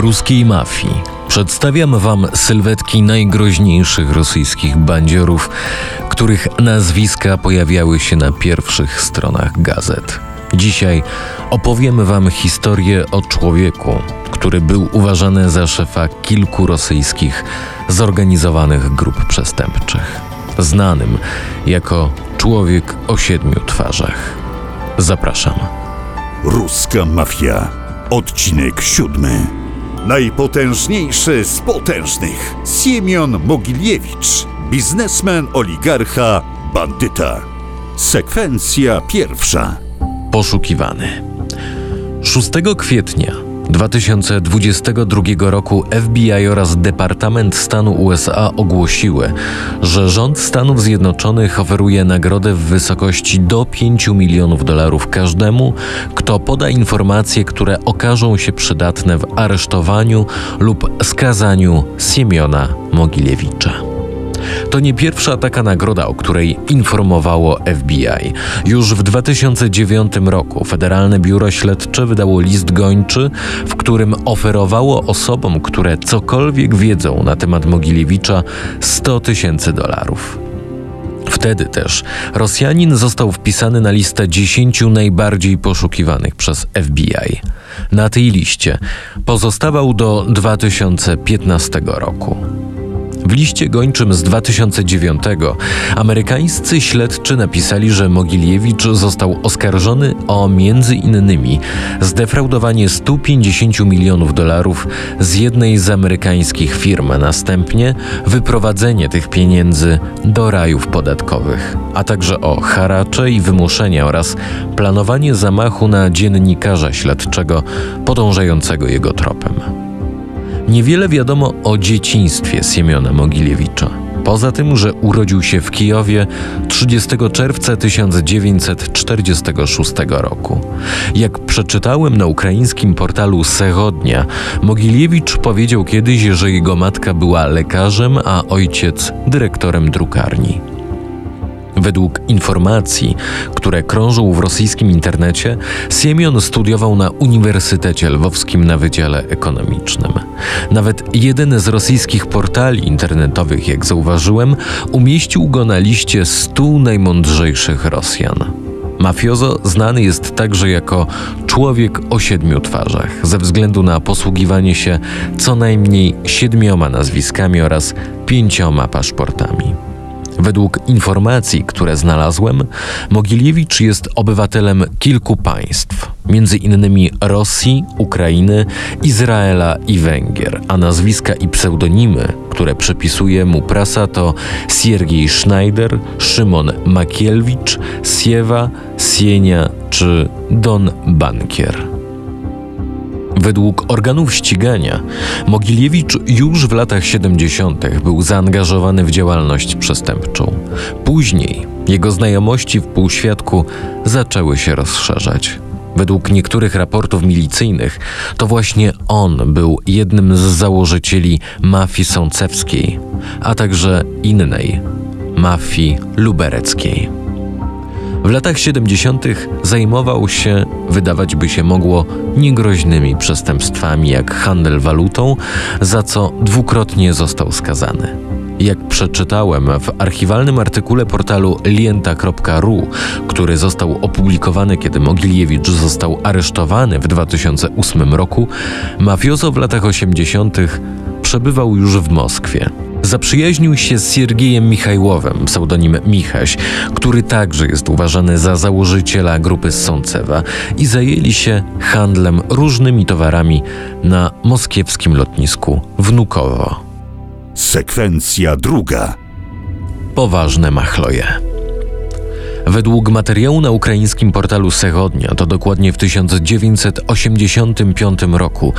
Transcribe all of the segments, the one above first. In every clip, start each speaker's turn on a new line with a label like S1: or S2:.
S1: ruskiej mafii przedstawiam Wam sylwetki najgroźniejszych rosyjskich bandziorów, których nazwiska pojawiały się na pierwszych stronach gazet. Dzisiaj opowiemy Wam historię o człowieku, który był uważany za szefa kilku rosyjskich zorganizowanych grup przestępczych, znanym jako człowiek o siedmiu twarzach. Zapraszam.
S2: Ruska mafia. Odcinek siódmy. Najpotężniejszy z potężnych. Siemion Mogiljewicz. Biznesmen, oligarcha, bandyta. Sekwencja pierwsza.
S1: Poszukiwany. 6 kwietnia 2022 roku FBI oraz Departament Stanu USA ogłosiły, że rząd Stanów Zjednoczonych oferuje nagrodę w wysokości do 5 milionów dolarów każdemu, kto poda informacje, które okażą się przydatne w aresztowaniu lub skazaniu Siemiona Mogilewicha. To nie pierwsza taka nagroda, o której informowało FBI. Już w 2009 roku Federalne Biuro Śledcze wydało list gończy, w którym oferowało osobom, które cokolwiek wiedzą na temat Mogilewicza, 100 tysięcy dolarów. Wtedy też Rosjanin został wpisany na listę 10 najbardziej poszukiwanych przez FBI. Na tej liście pozostawał do 2015 roku. W liście gończym z 2009 amerykańscy śledczy napisali, że Mogiliewicz został oskarżony o między innymi zdefraudowanie 150 milionów dolarów z jednej z amerykańskich firm, następnie wyprowadzenie tych pieniędzy do rajów podatkowych, a także o haracze i wymuszenia oraz planowanie zamachu na dziennikarza śledczego podążającego jego tropem. Niewiele wiadomo o dzieciństwie Siemiona Mogilewicha. Poza tym, że urodził się w Kijowie 30 czerwca 1946 roku. Jak przeczytałem na ukraińskim portalu Sechodnia, Mogiliewicz powiedział kiedyś, że jego matka była lekarzem, a ojciec dyrektorem drukarni. Według informacji, które krążą w rosyjskim internecie, Siemion studiował na Uniwersytecie Lwowskim na Wydziale Ekonomicznym. Nawet jeden z rosyjskich portali internetowych, jak zauważyłem, umieścił go na liście 100 najmądrzejszych Rosjan. Mafiozo znany jest także jako człowiek o siedmiu twarzach, ze względu na posługiwanie się co najmniej siedmioma nazwiskami oraz pięcioma paszportami. Według informacji, które znalazłem, Mogiliewicz jest obywatelem kilku państw, między innymi Rosji, Ukrainy, Izraela i Węgier, a nazwiska i pseudonimy, które przypisuje mu prasa to Siergiej Schneider, Szymon Makielwicz, Siewa, Sienia czy Don Bankier. Według organów ścigania Mogiliewicz już w latach 70. był zaangażowany w działalność przestępczą. Później jego znajomości w półświadku zaczęły się rozszerzać. Według niektórych raportów milicyjnych to właśnie on był jednym z założycieli mafii sącewskiej, a także innej mafii lubereckiej. W latach 70. zajmował się, wydawać by się mogło, niegroźnymi przestępstwami jak handel walutą, za co dwukrotnie został skazany. Jak przeczytałem w archiwalnym artykule portalu lienta.ru, który został opublikowany, kiedy Mogiliewicz został aresztowany w 2008 roku, mafiozo w latach 80. przebywał już w Moskwie. Zaprzyjaźnił się z Siergiejem Michajłowem, pseudonim Michaś, który także jest uważany za założyciela grupy Sącewa i zajęli się handlem różnymi towarami na moskiewskim lotnisku Wnukowo.
S2: Sekwencja druga.
S1: Poważne machloje. Według materiału na ukraińskim portalu Sechodnia to dokładnie w 1985 roku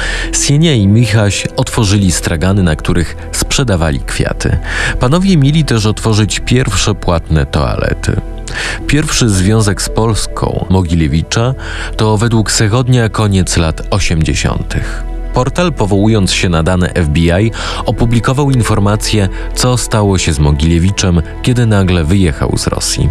S1: Sienia i Michaś otworzyli stragany, na których sprzedawali kwiaty. Panowie mieli też otworzyć pierwsze płatne toalety. Pierwszy związek z Polską Mogilewicza to według Sechodnia koniec lat 80. Portal, powołując się na dane FBI, opublikował informację, co stało się z Mogiliewiczem, kiedy nagle wyjechał z Rosji.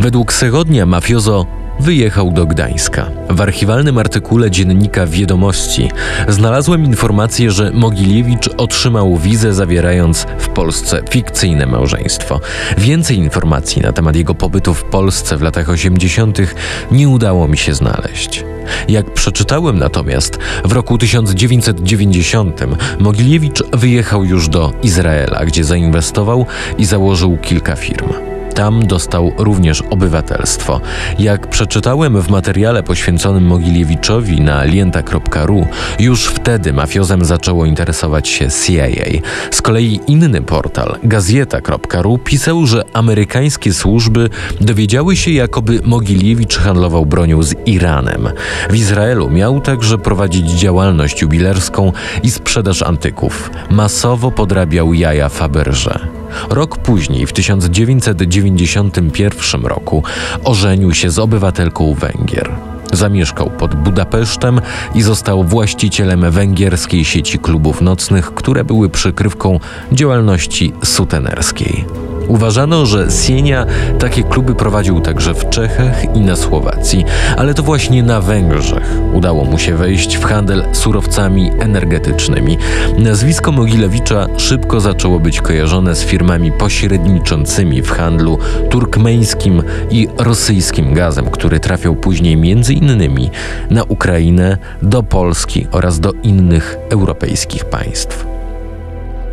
S1: Według Segodnia mafiozo wyjechał do Gdańska. W archiwalnym artykule dziennika Wiadomości znalazłem informację, że Mogiliewicz otrzymał wizę zawierając w Polsce fikcyjne małżeństwo. Więcej informacji na temat jego pobytu w Polsce w latach 80. nie udało mi się znaleźć. Jak przeczytałem natomiast, w roku 1990 Mogiliewicz wyjechał już do Izraela, gdzie zainwestował i założył kilka firm. Tam dostał również obywatelstwo. Jak przeczytałem w materiale poświęconym Mogiliewiczowi na lienta.ru, już wtedy mafiozem zaczęło interesować się CIA. Z kolei inny portal, gazeta.ru, pisał, że amerykańskie służby dowiedziały się, jakoby Mogiliewicz handlował bronią z Iranem. W Izraelu miał także prowadzić działalność jubilerską i sprzedaż antyków. Masowo podrabiał jaja Faberże. Rok później, w 1991 roku, ożenił się z obywatelką Węgier. Zamieszkał pod Budapesztem i został właścicielem węgierskiej sieci klubów nocnych, które były przykrywką działalności sutenerskiej. Uważano, że Sienia takie kluby prowadził także w Czechach i na Słowacji, ale to właśnie na Węgrzech udało mu się wejść w handel surowcami energetycznymi. Nazwisko Mogilewicza szybko zaczęło być kojarzone z firmami pośredniczącymi w handlu turkmeńskim i rosyjskim gazem, który trafiał później między innymi na Ukrainę, do Polski oraz do innych europejskich państw.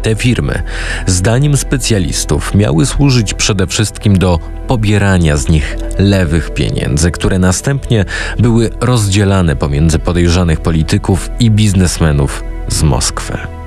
S1: Te firmy, zdaniem specjalistów, miały służyć przede wszystkim do pobierania z nich lewych pieniędzy, które następnie były rozdzielane pomiędzy podejrzanych polityków i biznesmenów z Moskwy.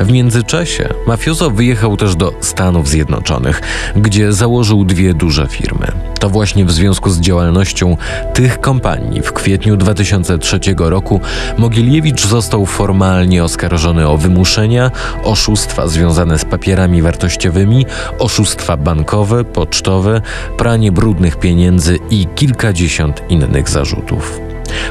S1: W międzyczasie mafiozo wyjechał też do Stanów Zjednoczonych, gdzie założył dwie duże firmy. To właśnie w związku z działalnością tych kompanii w kwietniu 2003 roku Mogiliewicz został formalnie oskarżony o wymuszenia, oszustwa związane z papierami wartościowymi, oszustwa bankowe, pocztowe, pranie brudnych pieniędzy i kilkadziesiąt innych zarzutów.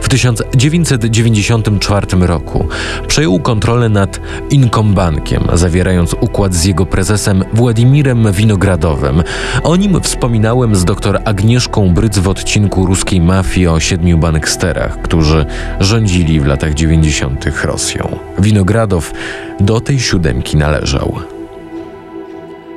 S1: W 1994 roku przejął kontrolę nad Inkombankiem, zawierając układ z jego prezesem Władimirem Winogradowym. O nim wspominałem z dr Agnieszką Bryc w odcinku ruskiej mafii o siedmiu banksterach, którzy rządzili w latach 90. Rosją. Winogradow do tej siódemki należał.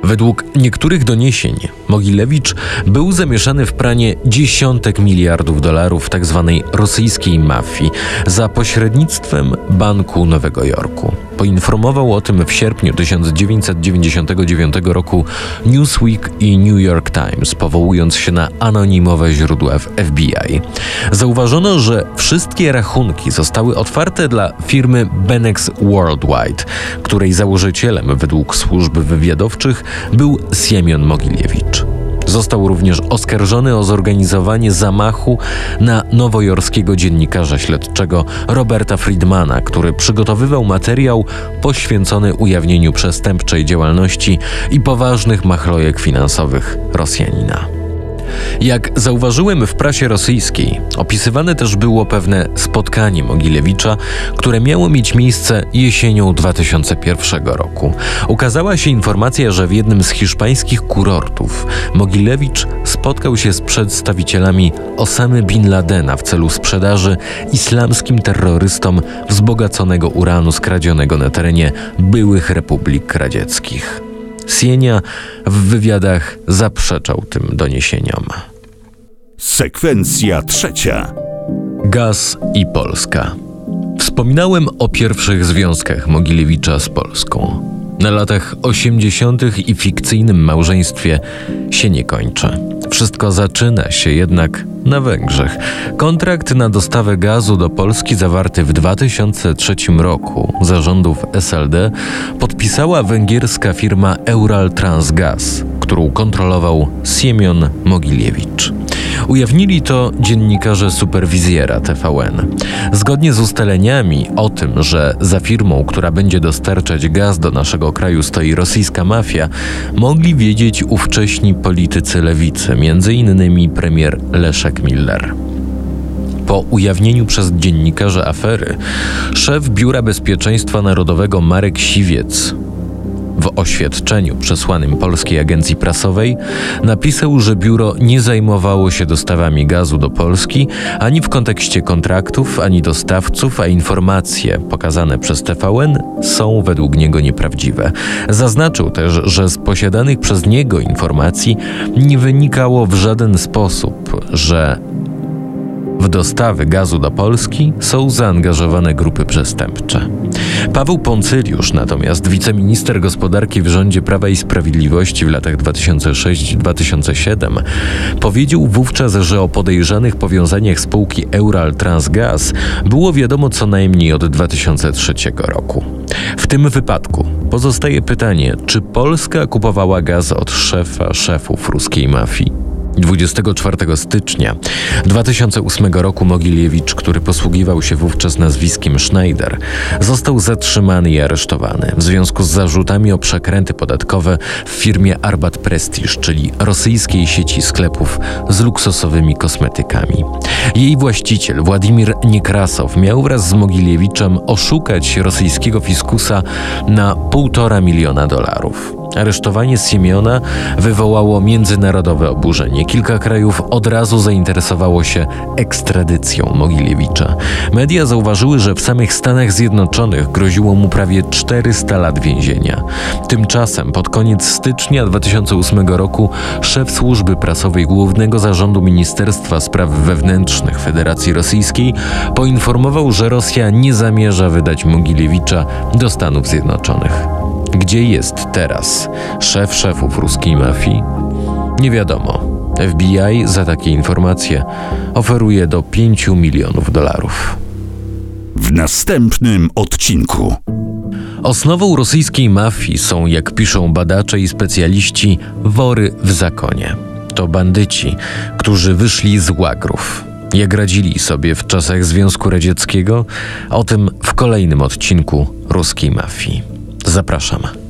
S1: Według niektórych doniesień Mogilewicz był zamieszany w pranie dziesiątek miliardów dolarów tzw. Tak rosyjskiej mafii za pośrednictwem Banku Nowego Jorku. Poinformował o tym w sierpniu 1999 roku Newsweek i New York Times, powołując się na anonimowe źródła w FBI. Zauważono, że wszystkie rachunki zostały otwarte dla firmy Benex Worldwide, której założycielem według służb wywiadowczych był Siemion Mogiliewicz. Został również oskarżony o zorganizowanie zamachu na nowojorskiego dziennikarza śledczego Roberta Friedmana, który przygotowywał materiał poświęcony ujawnieniu przestępczej działalności i poważnych machlojek finansowych Rosjanina. Jak zauważyłem w prasie rosyjskiej, opisywane też było pewne spotkanie Mogilewicza, które miało mieć miejsce jesienią 2001 roku. Ukazała się informacja, że w jednym z hiszpańskich kurortów Mogilewicz spotkał się z przedstawicielami Osamy Bin Ladena w celu sprzedaży islamskim terrorystom wzbogaconego uranu skradzionego na terenie byłych republik radzieckich. Sienia w wywiadach zaprzeczał tym doniesieniom.
S2: Sekwencja trzecia.
S1: Gaz i Polska. Wspominałem o pierwszych związkach Mogilewicza z Polską. Na latach 80. i fikcyjnym małżeństwie się nie kończy. Wszystko zaczyna się jednak na Węgrzech. Kontrakt na dostawę gazu do Polski zawarty w 2003 roku zarządów SLD podpisała węgierska firma Eural Transgas, którą kontrolował Siemion Mogiliewicz. Ujawnili to dziennikarze superwizjera TVN. Zgodnie z ustaleniami o tym, że za firmą, która będzie dostarczać gaz do naszego kraju stoi rosyjska mafia, mogli wiedzieć ówcześni politycy lewicy, m.in. premier Leszek Miller. Po ujawnieniu przez dziennikarzy afery, szef Biura Bezpieczeństwa Narodowego Marek Siwiec W oświadczeniu przesłanym polskiej agencji prasowej napisał, że biuro nie zajmowało się dostawami gazu do Polski ani w kontekście kontraktów, ani dostawców, a informacje pokazane przez TVN są według niego nieprawdziwe. Zaznaczył też, że z posiadanych przez niego informacji nie wynikało w żaden sposób, że w dostawy gazu do Polski są zaangażowane grupy przestępcze. Paweł Poncyliusz, natomiast wiceminister gospodarki w rządzie Prawa i Sprawiedliwości w latach 2006-2007, powiedział wówczas, że o podejrzanych powiązaniach spółki Eural Transgas było wiadomo co najmniej od 2003 roku. W tym wypadku pozostaje pytanie, czy Polska kupowała gaz od szefa szefów ruskiej mafii? 24 stycznia 2008 roku Mogiliewicz, który posługiwał się wówczas nazwiskiem Schneider, został zatrzymany i aresztowany w związku z zarzutami o przekręty podatkowe w firmie Arbat Prestige, czyli rosyjskiej sieci sklepów z luksusowymi kosmetykami. Jej właściciel Władimir Niekrasow miał wraz z Mogiliewiczem oszukać rosyjskiego fiskusa na 1,5 miliona dolarów. Aresztowanie Siemiona wywołało międzynarodowe oburzenie. Kilka krajów od razu zainteresowało się ekstradycją Mogiliewicza. Media zauważyły, że w samych Stanach Zjednoczonych groziło mu prawie 400 lat więzienia. Tymczasem pod koniec stycznia 2008 roku szef służby prasowej Głównego Zarządu Ministerstwa Spraw Wewnętrznych Federacji Rosyjskiej poinformował, że Rosja nie zamierza wydać Mogiliewicza do Stanów Zjednoczonych. Gdzie jest teraz szef szefów ruskiej mafii? Nie wiadomo. FBI za takie informacje oferuje do 5 milionów dolarów.
S2: W następnym odcinku.
S1: Osnową rosyjskiej mafii są, jak piszą badacze i specjaliści, wory w zakonie. To bandyci, którzy wyszli z łagrów. Jak radzili sobie w czasach Związku Radzieckiego, o tym w kolejnym odcinku ruskiej mafii. Zapraszam.